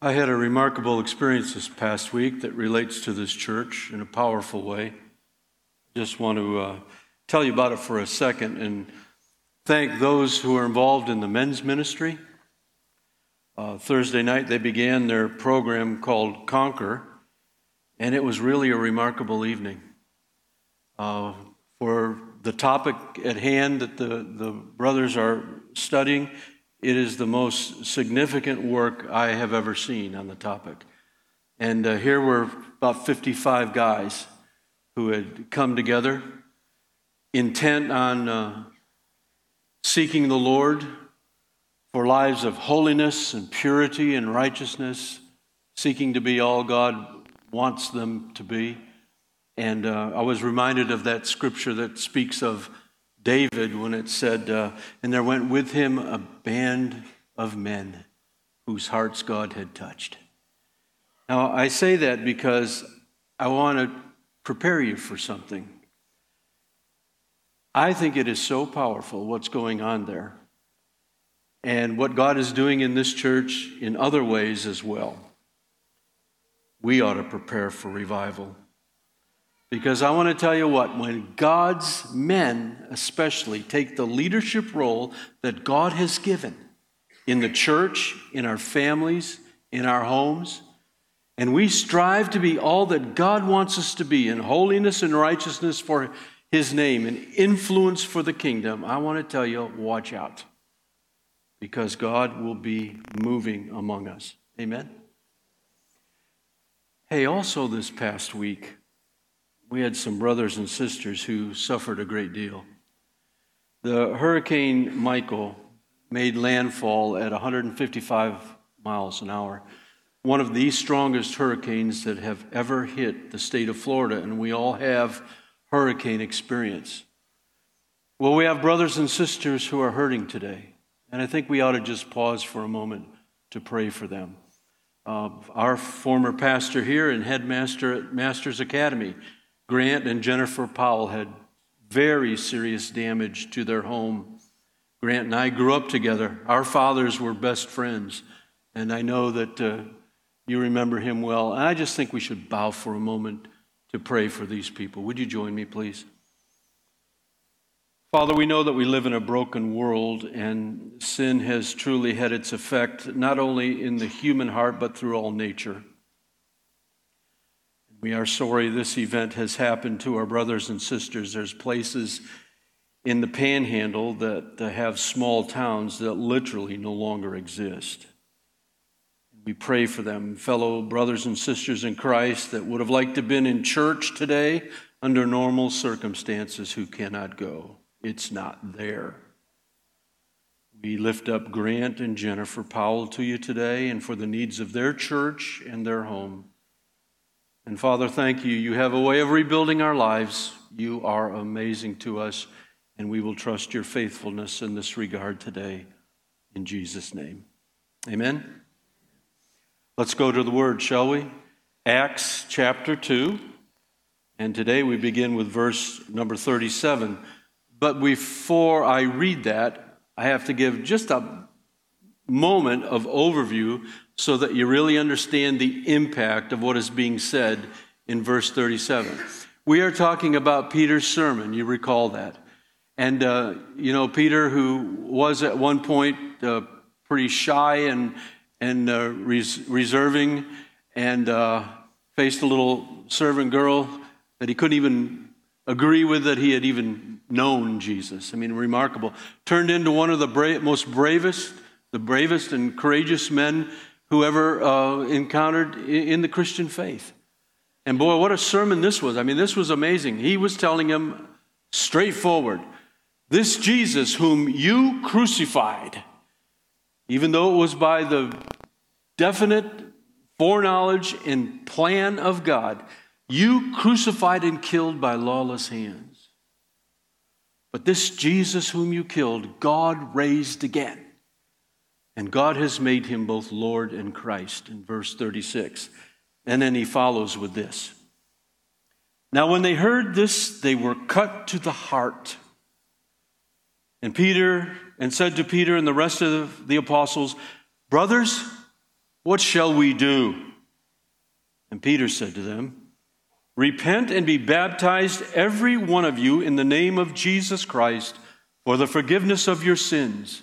I had a remarkable experience this past week that relates to this church in a powerful way. Just want to uh, tell you about it for a second and thank those who are involved in the men's ministry. Uh, Thursday night, they began their program called Conquer, and it was really a remarkable evening. Uh, for the topic at hand that the, the brothers are studying, it is the most significant work I have ever seen on the topic. And uh, here were about 55 guys who had come together intent on uh, seeking the Lord for lives of holiness and purity and righteousness, seeking to be all God wants them to be. And uh, I was reminded of that scripture that speaks of David when it said, uh, And there went with him a band of men whose hearts God had touched. Now, I say that because I want to prepare you for something. I think it is so powerful what's going on there and what God is doing in this church in other ways as well. We ought to prepare for revival. Because I want to tell you what, when God's men, especially, take the leadership role that God has given in the church, in our families, in our homes, and we strive to be all that God wants us to be in holiness and righteousness for His name and influence for the kingdom, I want to tell you, watch out. Because God will be moving among us. Amen? Hey, also this past week, we had some brothers and sisters who suffered a great deal. The Hurricane Michael made landfall at 155 miles an hour, one of the strongest hurricanes that have ever hit the state of Florida, and we all have hurricane experience. Well, we have brothers and sisters who are hurting today, and I think we ought to just pause for a moment to pray for them. Uh, our former pastor here and headmaster at Masters Academy Grant and Jennifer Powell had very serious damage to their home. Grant and I grew up together. Our fathers were best friends, and I know that uh, you remember him well. And I just think we should bow for a moment to pray for these people. Would you join me, please? Father, we know that we live in a broken world, and sin has truly had its effect not only in the human heart, but through all nature. We are sorry this event has happened to our brothers and sisters. There's places in the panhandle that have small towns that literally no longer exist. We pray for them, fellow brothers and sisters in Christ that would have liked to have been in church today under normal circumstances who cannot go. It's not there. We lift up Grant and Jennifer Powell to you today and for the needs of their church and their home. And Father, thank you. You have a way of rebuilding our lives. You are amazing to us, and we will trust your faithfulness in this regard today. In Jesus' name. Amen. Let's go to the word, shall we? Acts chapter 2. And today we begin with verse number 37. But before I read that, I have to give just a moment of overview so that you really understand the impact of what is being said in verse 37. We are talking about Peter's sermon, you recall that. And, uh, you know, Peter, who was at one point uh, pretty shy and, and uh, res- reserving, and uh, faced a little servant girl that he couldn't even agree with that he had even known Jesus. I mean, remarkable. Turned into one of the bra- most bravest, the bravest and courageous men who ever uh, encountered in the Christian faith. And boy, what a sermon this was. I mean, this was amazing. He was telling him straightforward this Jesus, whom you crucified, even though it was by the definite foreknowledge and plan of God, you crucified and killed by lawless hands. But this Jesus, whom you killed, God raised again. And God has made him both Lord and Christ in verse 36. And then he follows with this. Now, when they heard this, they were cut to the heart. And Peter, and said to Peter and the rest of the apostles, Brothers, What shall we do? And Peter said to them, Repent and be baptized, every one of you, in the name of Jesus Christ for the forgiveness of your sins,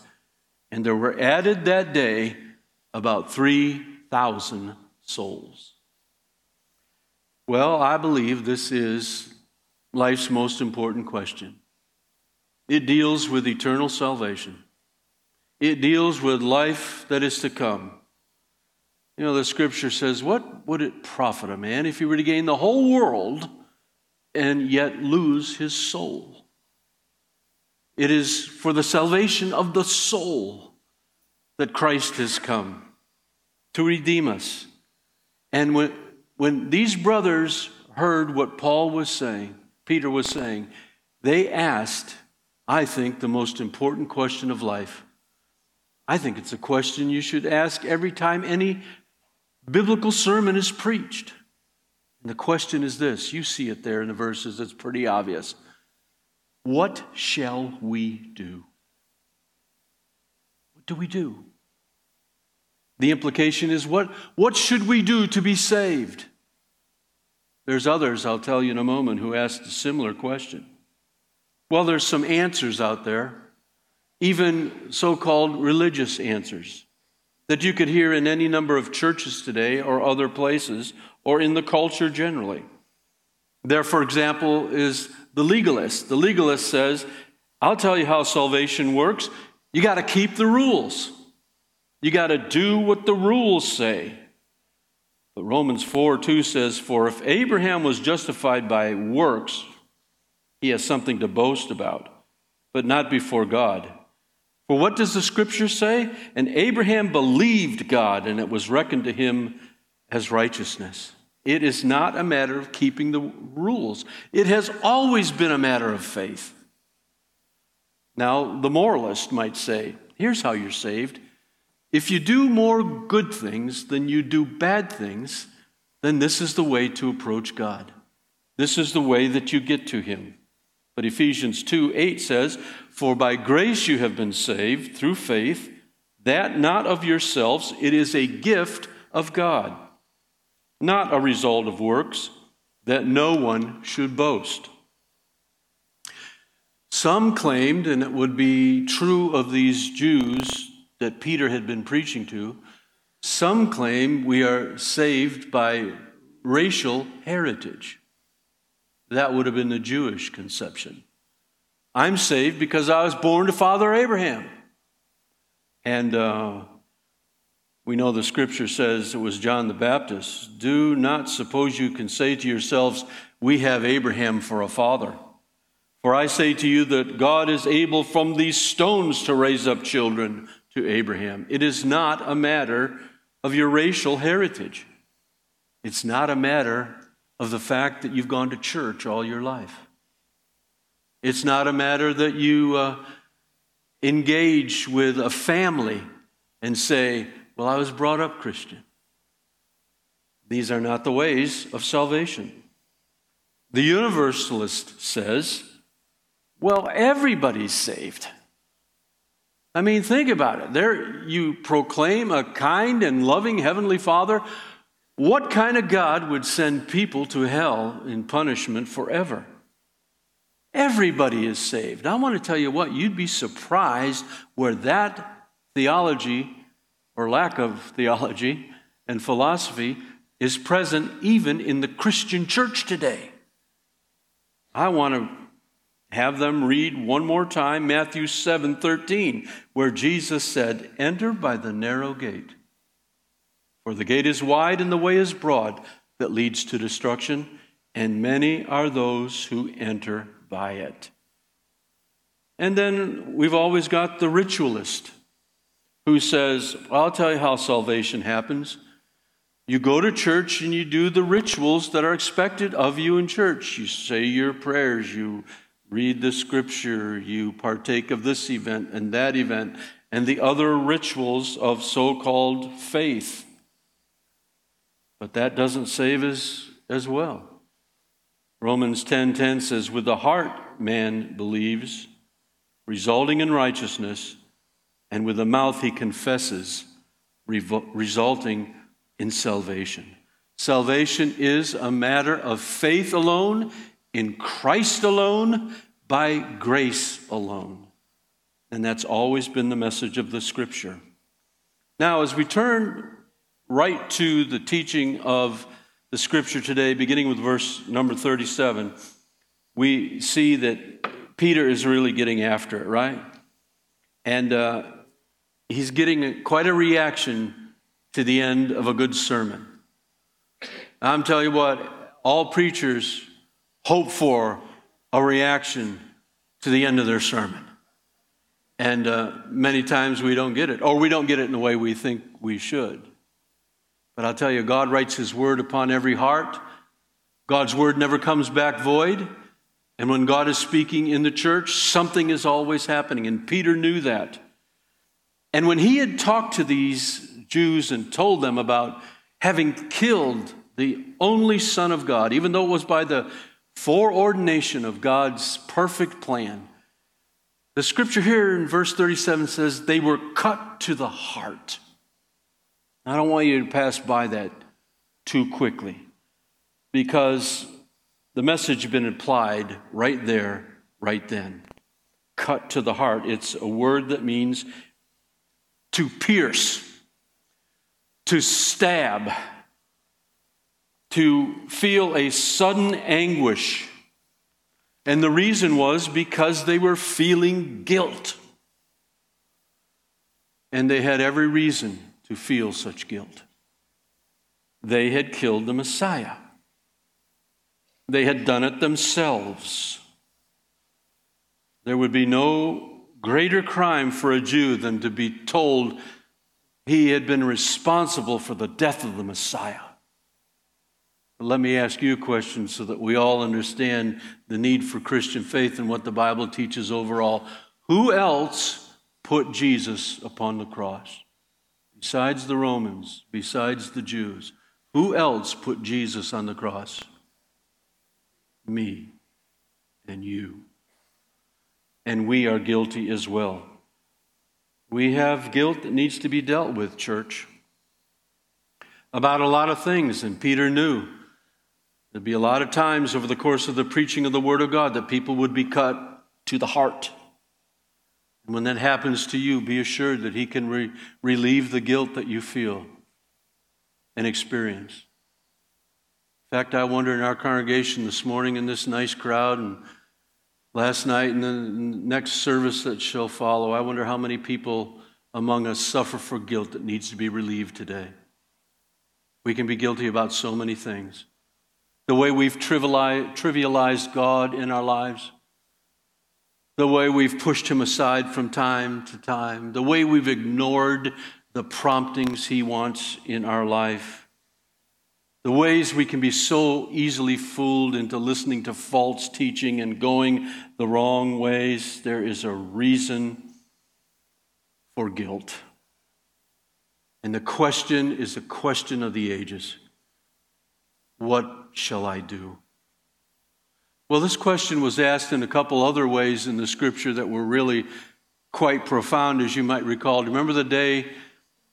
and there were added that day about 3,000 souls. Well, I believe this is life's most important question. It deals with eternal salvation, it deals with life that is to come. You know, the scripture says, What would it profit a man if he were to gain the whole world and yet lose his soul? It is for the salvation of the soul that Christ has come to redeem us. And when, when these brothers heard what Paul was saying, Peter was saying, they asked, I think, the most important question of life. I think it's a question you should ask every time any biblical sermon is preached. And the question is this you see it there in the verses, it's pretty obvious. What shall we do? What do we do? The implication is what, what should we do to be saved? There's others, I'll tell you in a moment, who asked a similar question. Well, there's some answers out there, even so called religious answers that you could hear in any number of churches today or other places or in the culture generally. There, for example, is the legalist. The legalist says, I'll tell you how salvation works. You got to keep the rules, you got to do what the rules say. But Romans 4 2 says, For if Abraham was justified by works, he has something to boast about, but not before God. For what does the scripture say? And Abraham believed God, and it was reckoned to him as righteousness. It is not a matter of keeping the rules, it has always been a matter of faith. Now, the moralist might say, here's how you're saved. If you do more good things than you do bad things, then this is the way to approach God. This is the way that you get to Him. But Ephesians 2 8 says, For by grace you have been saved through faith, that not of yourselves, it is a gift of God, not a result of works, that no one should boast. Some claimed, and it would be true of these Jews that Peter had been preaching to, some claim we are saved by racial heritage. That would have been the Jewish conception. I'm saved because I was born to Father Abraham. And uh, we know the scripture says it was John the Baptist. Do not suppose you can say to yourselves, We have Abraham for a father. For I say to you that God is able from these stones to raise up children to Abraham. It is not a matter of your racial heritage. It's not a matter of the fact that you've gone to church all your life. It's not a matter that you uh, engage with a family and say, Well, I was brought up Christian. These are not the ways of salvation. The universalist says, Well, everybody's saved. I mean, think about it. There you proclaim a kind and loving Heavenly Father what kind of God would send people to hell in punishment forever? Everybody is saved. I want to tell you what, you'd be surprised where that theology or lack of theology and philosophy is present even in the Christian church today. I want to have them read one more time Matthew 7 13, where Jesus said, Enter by the narrow gate. For the gate is wide and the way is broad that leads to destruction, and many are those who enter by it. And then we've always got the ritualist who says, I'll tell you how salvation happens. You go to church and you do the rituals that are expected of you in church. You say your prayers, you read the scripture, you partake of this event and that event, and the other rituals of so called faith. But that doesn't save us as well. Romans 10:10 10, 10 says, With the heart man believes, resulting in righteousness, and with the mouth he confesses, resulting in salvation. Salvation is a matter of faith alone, in Christ alone, by grace alone. And that's always been the message of the scripture. Now, as we turn right to the teaching of the scripture today, beginning with verse number 37, we see that Peter is really getting after it, right? And uh, he's getting quite a reaction to the end of a good sermon. I'm telling you what, all preachers hope for a reaction to the end of their sermon. And uh, many times we don't get it, or we don't get it in the way we think we should. But I'll tell you, God writes His word upon every heart. God's word never comes back void. And when God is speaking in the church, something is always happening. And Peter knew that. And when he had talked to these Jews and told them about having killed the only Son of God, even though it was by the foreordination of God's perfect plan. The scripture here in verse 37 says they were cut to the heart. I don't want you to pass by that too quickly because the message has been applied right there, right then. Cut to the heart. It's a word that means to pierce to stab, to feel a sudden anguish. And the reason was because they were feeling guilt. And they had every reason to feel such guilt. They had killed the Messiah, they had done it themselves. There would be no greater crime for a Jew than to be told he had been responsible for the death of the Messiah. But let me ask you a question so that we all understand the need for Christian faith and what the Bible teaches overall. Who else put Jesus upon the cross? Besides the Romans, besides the Jews, who else put Jesus on the cross? Me and you. And we are guilty as well. We have guilt that needs to be dealt with, church, about a lot of things, and Peter knew. There'd be a lot of times over the course of the preaching of the Word of God that people would be cut to the heart. And when that happens to you, be assured that He can re- relieve the guilt that you feel and experience. In fact, I wonder in our congregation this morning in this nice crowd and last night and the next service that shall follow, I wonder how many people among us suffer for guilt that needs to be relieved today. We can be guilty about so many things. The way we've trivialized God in our lives, the way we've pushed Him aside from time to time, the way we've ignored the promptings He wants in our life the ways we can be so easily fooled into listening to false teaching and going the wrong ways, there is a reason for guilt. And the question is the question of the ages What shall I do? Well, this question was asked in a couple other ways in the scripture that were really quite profound, as you might recall. Remember the day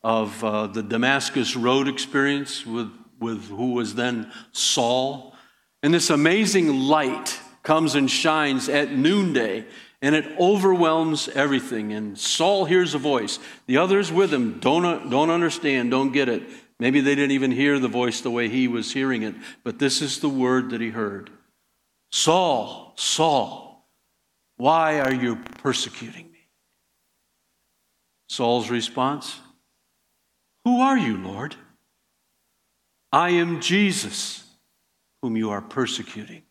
of uh, the Damascus Road experience with with who was then Saul. And this amazing light comes and shines at noonday and it overwhelms everything. And Saul hears a voice. The others with him don't, don't understand, don't get it. Maybe they didn't even hear the voice the way he was hearing it, but this is the word that he heard Saul, Saul, why are you persecuting me? Saul's response Who are you, Lord? I am Jesus, whom you are persecuting.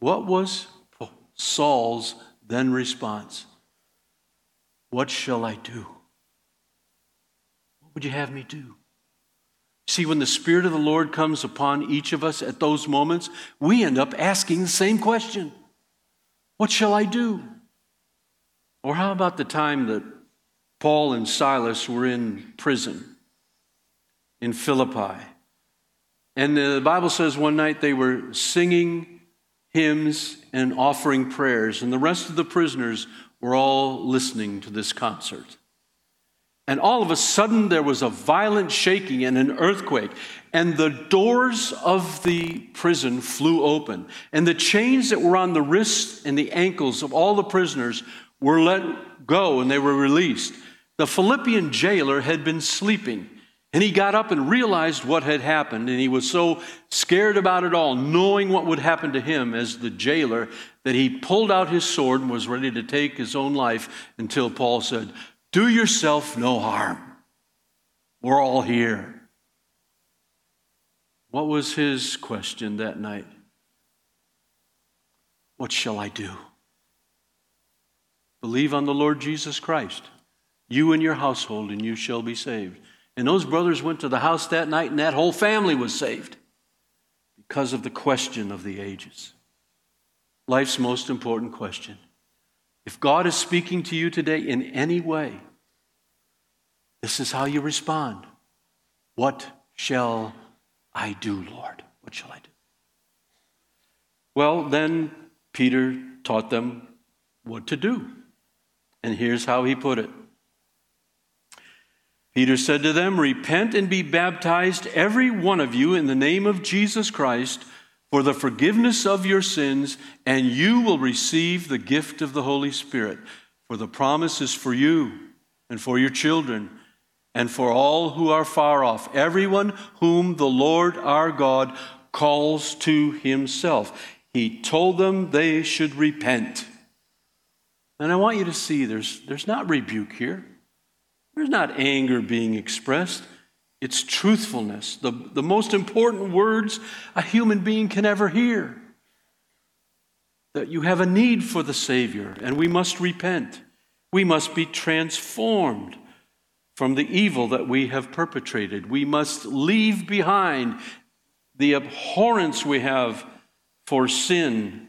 What was Saul's then response? What shall I do? What would you have me do? See, when the Spirit of the Lord comes upon each of us at those moments, we end up asking the same question What shall I do? Or how about the time that Paul and Silas were in prison in Philippi? And the Bible says one night they were singing hymns and offering prayers, and the rest of the prisoners were all listening to this concert. And all of a sudden, there was a violent shaking and an earthquake, and the doors of the prison flew open, and the chains that were on the wrists and the ankles of all the prisoners were let go and they were released. The Philippian jailer had been sleeping. And he got up and realized what had happened, and he was so scared about it all, knowing what would happen to him as the jailer, that he pulled out his sword and was ready to take his own life until Paul said, Do yourself no harm. We're all here. What was his question that night? What shall I do? Believe on the Lord Jesus Christ, you and your household, and you shall be saved. And those brothers went to the house that night, and that whole family was saved because of the question of the ages. Life's most important question. If God is speaking to you today in any way, this is how you respond. What shall I do, Lord? What shall I do? Well, then Peter taught them what to do. And here's how he put it Peter said to them, Repent and be baptized, every one of you, in the name of Jesus Christ, for the forgiveness of your sins, and you will receive the gift of the Holy Spirit. For the promise is for you and for your children and for all who are far off, everyone whom the Lord our God calls to himself. He told them they should repent. And I want you to see there's, there's not rebuke here. There's not anger being expressed, it's truthfulness, the, the most important words a human being can ever hear. That you have a need for the Savior, and we must repent. We must be transformed from the evil that we have perpetrated. We must leave behind the abhorrence we have for sin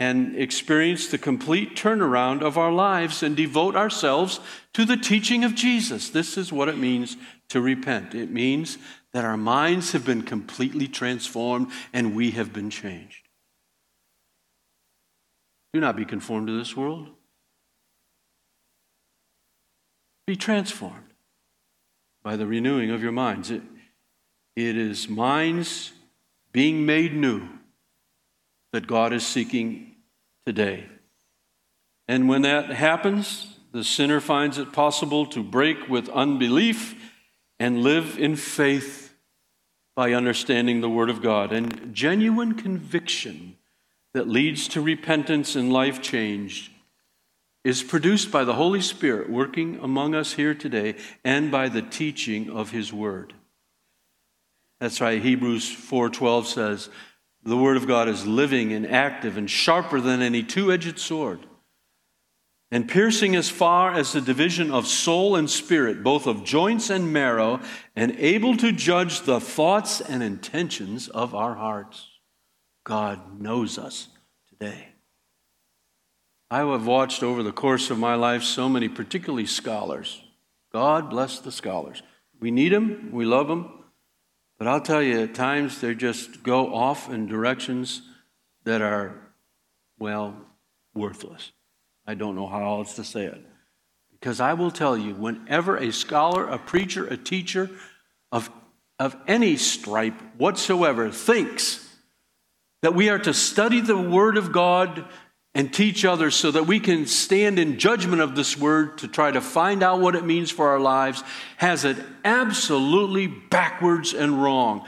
and experience the complete turnaround of our lives and devote ourselves to the teaching of Jesus. This is what it means to repent. It means that our minds have been completely transformed and we have been changed. Do not be conformed to this world. Be transformed by the renewing of your minds. It, it is minds being made new that God is seeking today. And when that happens, the sinner finds it possible to break with unbelief and live in faith by understanding the Word of God. And genuine conviction that leads to repentance and life change is produced by the Holy Spirit working among us here today and by the teaching of His Word. That's why Hebrews 4:12 says, the Word of God is living and active and sharper than any two edged sword, and piercing as far as the division of soul and spirit, both of joints and marrow, and able to judge the thoughts and intentions of our hearts. God knows us today. I have watched over the course of my life so many, particularly scholars. God bless the scholars. We need them, we love them, but I'll tell you, at times they just go off in directions that are, well, worthless. I don't know how else to say it. Because I will tell you, whenever a scholar, a preacher, a teacher of, of any stripe whatsoever thinks that we are to study the Word of God and teach others so that we can stand in judgment of this word to try to find out what it means for our lives has it absolutely backwards and wrong.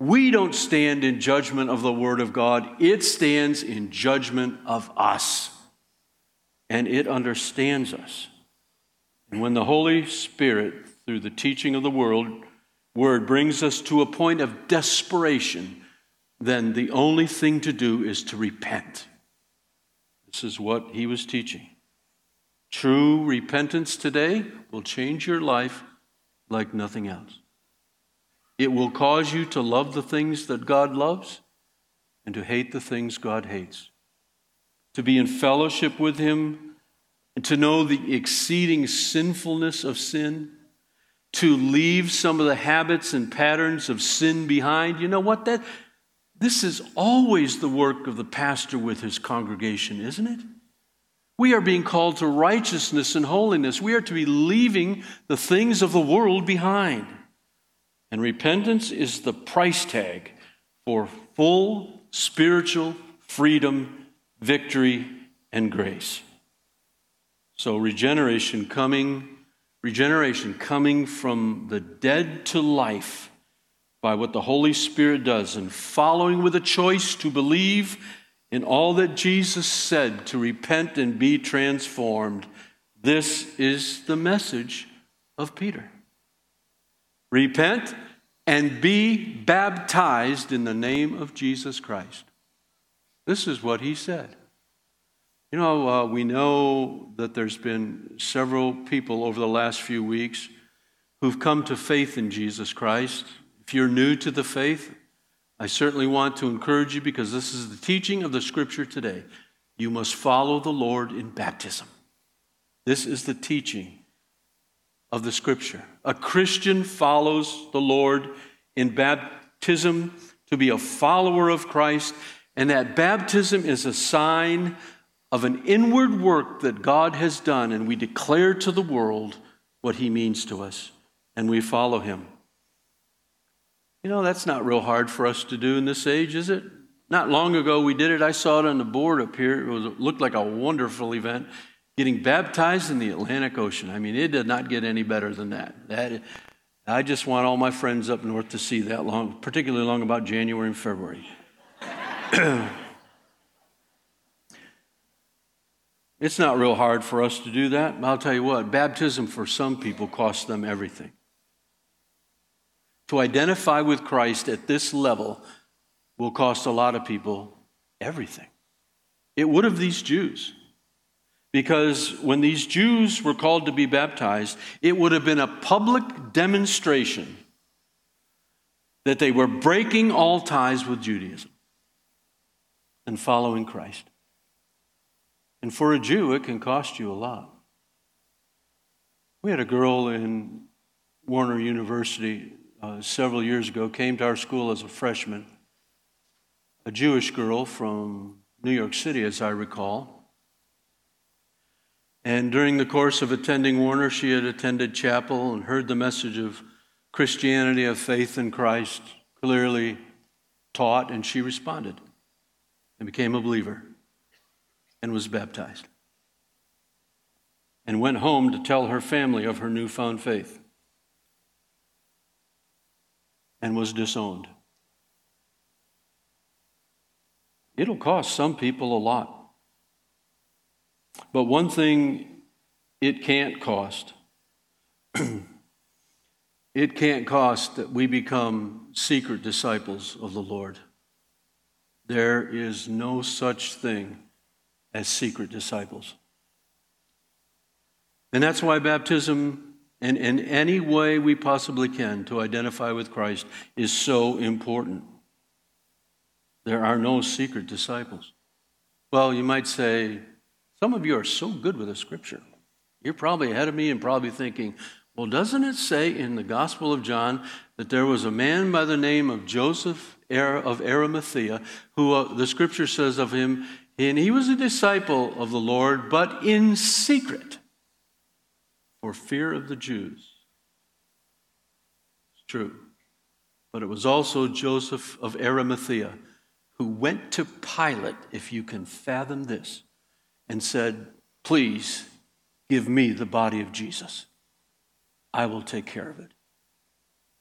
We don't stand in judgment of the word of God, it stands in judgment of us. And it understands us. And when the Holy Spirit, through the teaching of the world, word brings us to a point of desperation, then the only thing to do is to repent this is what he was teaching. True repentance today will change your life like nothing else. It will cause you to love the things that God loves and to hate the things God hates. To be in fellowship with Him and to know the exceeding sinfulness of sin. To leave some of the habits and patterns of sin behind. You know what? That, this is always the work of the pastor with his congregation, isn't it? We are being called to righteousness and holiness. We are to be leaving the things of the world behind. And repentance is the price tag for full spiritual freedom, victory, and grace. So, regeneration coming, regeneration coming from the dead to life by what the Holy Spirit does and following with a choice to believe in all that Jesus said, to repent and be transformed. This is the message of Peter. Repent and be baptized in the name of Jesus Christ. This is what he said. You know, uh, we know that there's been several people over the last few weeks who've come to faith in Jesus Christ. If you're new to the faith, I certainly want to encourage you because this is the teaching of the scripture today. You must follow the Lord in baptism. This is the teaching of the scripture. A Christian follows the Lord in baptism to be a follower of Christ, and that baptism is a sign of an inward work that God has done, and we declare to the world what he means to us, and we follow him. You know, that's not real hard for us to do in this age, is it? Not long ago we did it. I saw it on the board up here. It, was, looked like a wonderful event. Getting baptized in the Atlantic Ocean. I mean, it did not get any better than that. That I just want all my friends up north to see that long, particularly long about January and February. it's not real hard for us to do that. I'll tell you what, baptism for some people costs them everything. To identify with Christ at this level will cost a lot of people everything. It would have these Jews. Because when these Jews were called to be baptized, it would have been a public demonstration that they were breaking all ties with Judaism and following Christ. And for a Jew, it can cost you a lot. We had a girl in Warner University uh, several years ago came to our school as a freshman, a Jewish girl from New York City, as I recall. And during the course of attending Warner, she had attended chapel and heard the message of Christianity, of faith in Christ, clearly taught, and she responded and became a believer and was baptized. And went home to tell her family of her newfound faith. And was disowned. It'll cost some people a lot. But one thing it can't cost it can't cost that we become secret disciples of the Lord. There is no such thing as secret disciples. And that's why baptism and in any way we possibly can to identify with Christ is so important. There are no secret disciples. Well, you might say, some of you are so good with the scripture. You're probably ahead of me and probably thinking, well, doesn't it say in the Gospel of John that there was a man by the name of Joseph of Arimathea, who uh, the scripture says of him, and he was a disciple of the Lord, but in secret for fear of the Jews. It's true. But it was also Joseph of Arimathea who went to Pilate, if you can fathom this, and said, Please give me the body of Jesus. I will take care of it.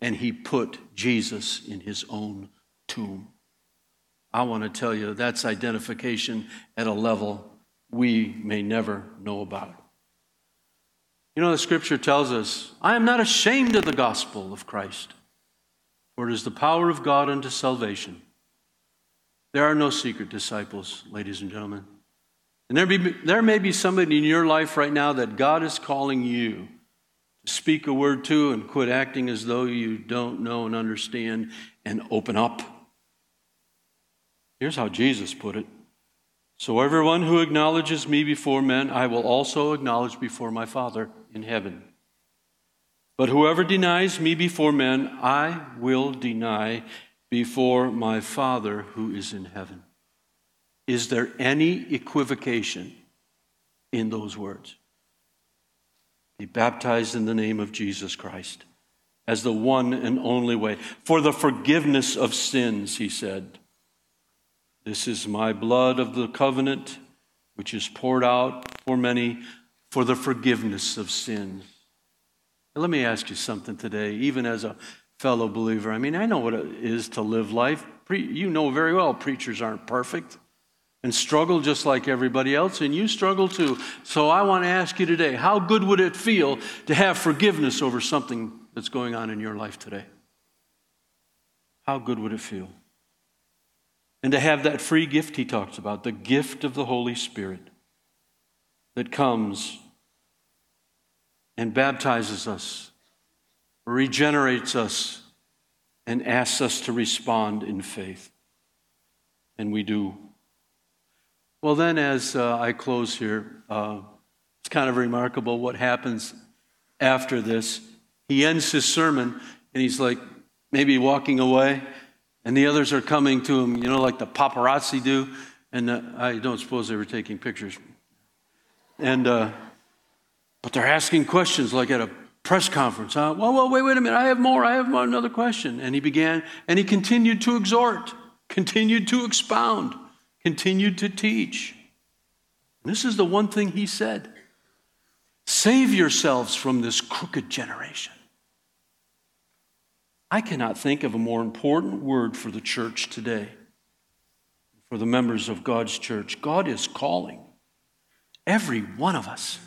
And he put Jesus in his own tomb. I want to tell you that's identification at a level we may never know about. You know, the scripture tells us, I am not ashamed of the gospel of Christ, for it is the power of God unto salvation. There are no secret disciples, ladies and gentlemen. And there, be, there may be somebody in your life right now that God is calling you to speak a word to and quit acting as though you don't know and understand and open up. Here's how Jesus put it So everyone who acknowledges me before men, I will also acknowledge before my Father in heaven. But whoever denies me before men, I will deny before my Father who is in heaven. Is there any equivocation in those words? Be baptized in the name of Jesus Christ as the one and only way for the forgiveness of sins, he said. This is my blood of the covenant, which is poured out for many for the forgiveness of sins. Now, let me ask you something today, even as a fellow believer. I mean, I know what it is to live life. You know very well preachers aren't perfect and struggle just like everybody else, and you struggle too. So I want to ask you today how good would it feel to have forgiveness over something that's going on in your life today? How good would it feel? And to have that free gift he talks about, the gift of the Holy Spirit that comes and baptizes us, regenerates us, and asks us to respond in faith. And we do. Well, then, as uh, I close here, uh, it's kind of remarkable what happens after this. He ends his sermon and he's like maybe walking away, and the others are coming to him, you know, like the paparazzi do. And uh, I don't suppose they were taking pictures. And, uh, but they're asking questions like at a press conference. Uh, well, well, wait, wait a minute. I have more. I have another question. And he began, and he continued to exhort, continued to expound continued to teach. This is the one thing he said Save yourselves from this crooked generation. I cannot think of a more important word for the church today, for the members of God's church. God is calling every one of us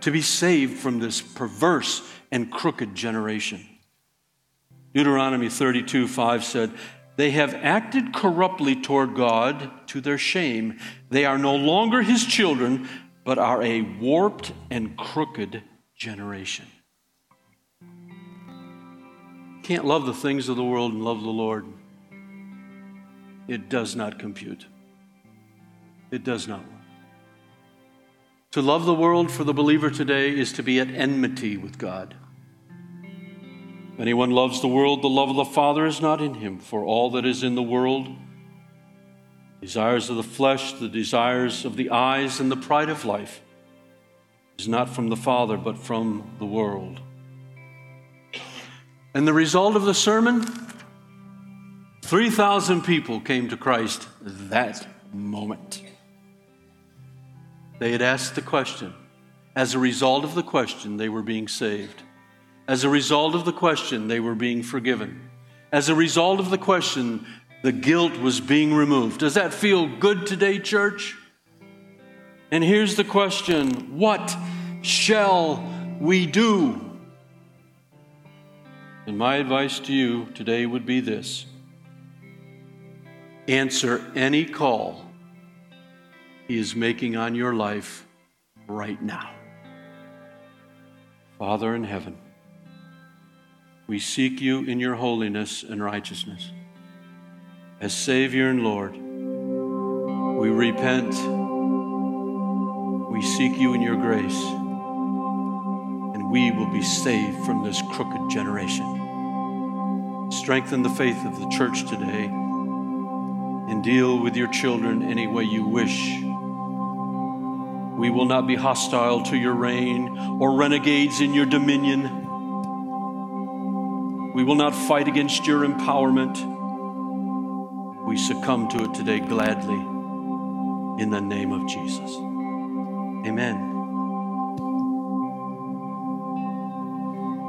to be saved from this perverse and crooked generation. Deuteronomy 32 5 said, they have acted corruptly toward God to their shame. They are no longer his children, but are a warped and crooked generation. Can't love the things of the world and love the Lord. It does not compute. It does not. To love the world for the believer today is to be at enmity with God. If anyone loves the world, the love of the Father is not in him. For all that is in the world, desires of the flesh, the desires of the eyes, and the pride of life, is not from the Father, but from the world. And the result of the sermon 3,000 people came to Christ that moment. They had asked the question. As a result of the question, they were being saved. As a result of the question, they were being forgiven. As a result of the question, the guilt was being removed. Does that feel good today, church? And here's the question What shall we do? And my advice to you today would be this answer any call He is making on your life right now. Father in heaven, we seek you in your holiness and righteousness. As Savior and Lord, we repent. We seek you in your grace, and we will be saved from this crooked generation. Strengthen the faith of the church today and deal with your children any way you wish. We will not be hostile to your reign or renegades in your dominion. We will not fight against your empowerment. We succumb to it today gladly in the name of Jesus. Amen.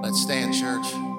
Let's stand, church.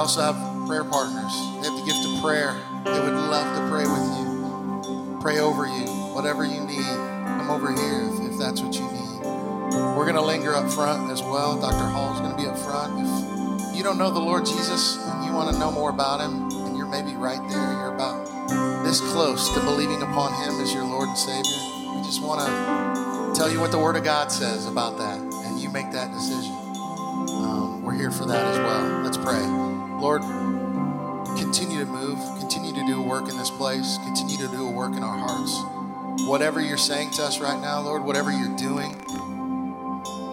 Also have prayer partners. They have the gift of prayer. They would love to pray with you, pray over you, whatever you need. Come over here if, if that's what you need. We're going to linger up front as well. Dr. Hall is going to be up front. If you don't know the Lord Jesus and you want to know more about him, and you're maybe right there, you're about this close to believing upon him as your Lord and Savior, we just want to tell you what the Word of God says about that, and you make that decision. Um, we're here for that as well. Let's pray. Lord, continue to move, continue to do a work in this place, continue to do a work in our hearts. Whatever you're saying to us right now, Lord, whatever you're doing,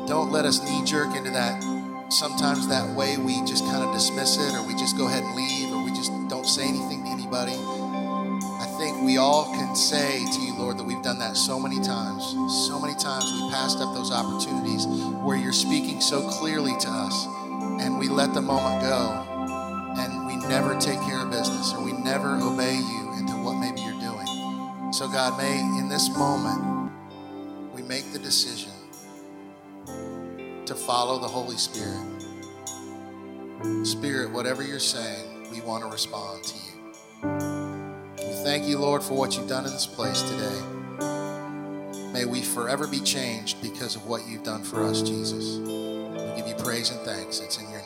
don't let us knee jerk into that. Sometimes that way we just kind of dismiss it or we just go ahead and leave or we just don't say anything to anybody. I think we all can say to you, Lord, that we've done that so many times. So many times we passed up those opportunities where you're speaking so clearly to us and we let the moment go never take care of business or we never obey you into what maybe you're doing. So, God, may in this moment we make the decision to follow the Holy Spirit. Spirit, whatever you're saying, we want to respond to you. We thank you, Lord, for what you've done in this place today. May we forever be changed because of what you've done for us, Jesus. We give you praise and thanks. It's in your.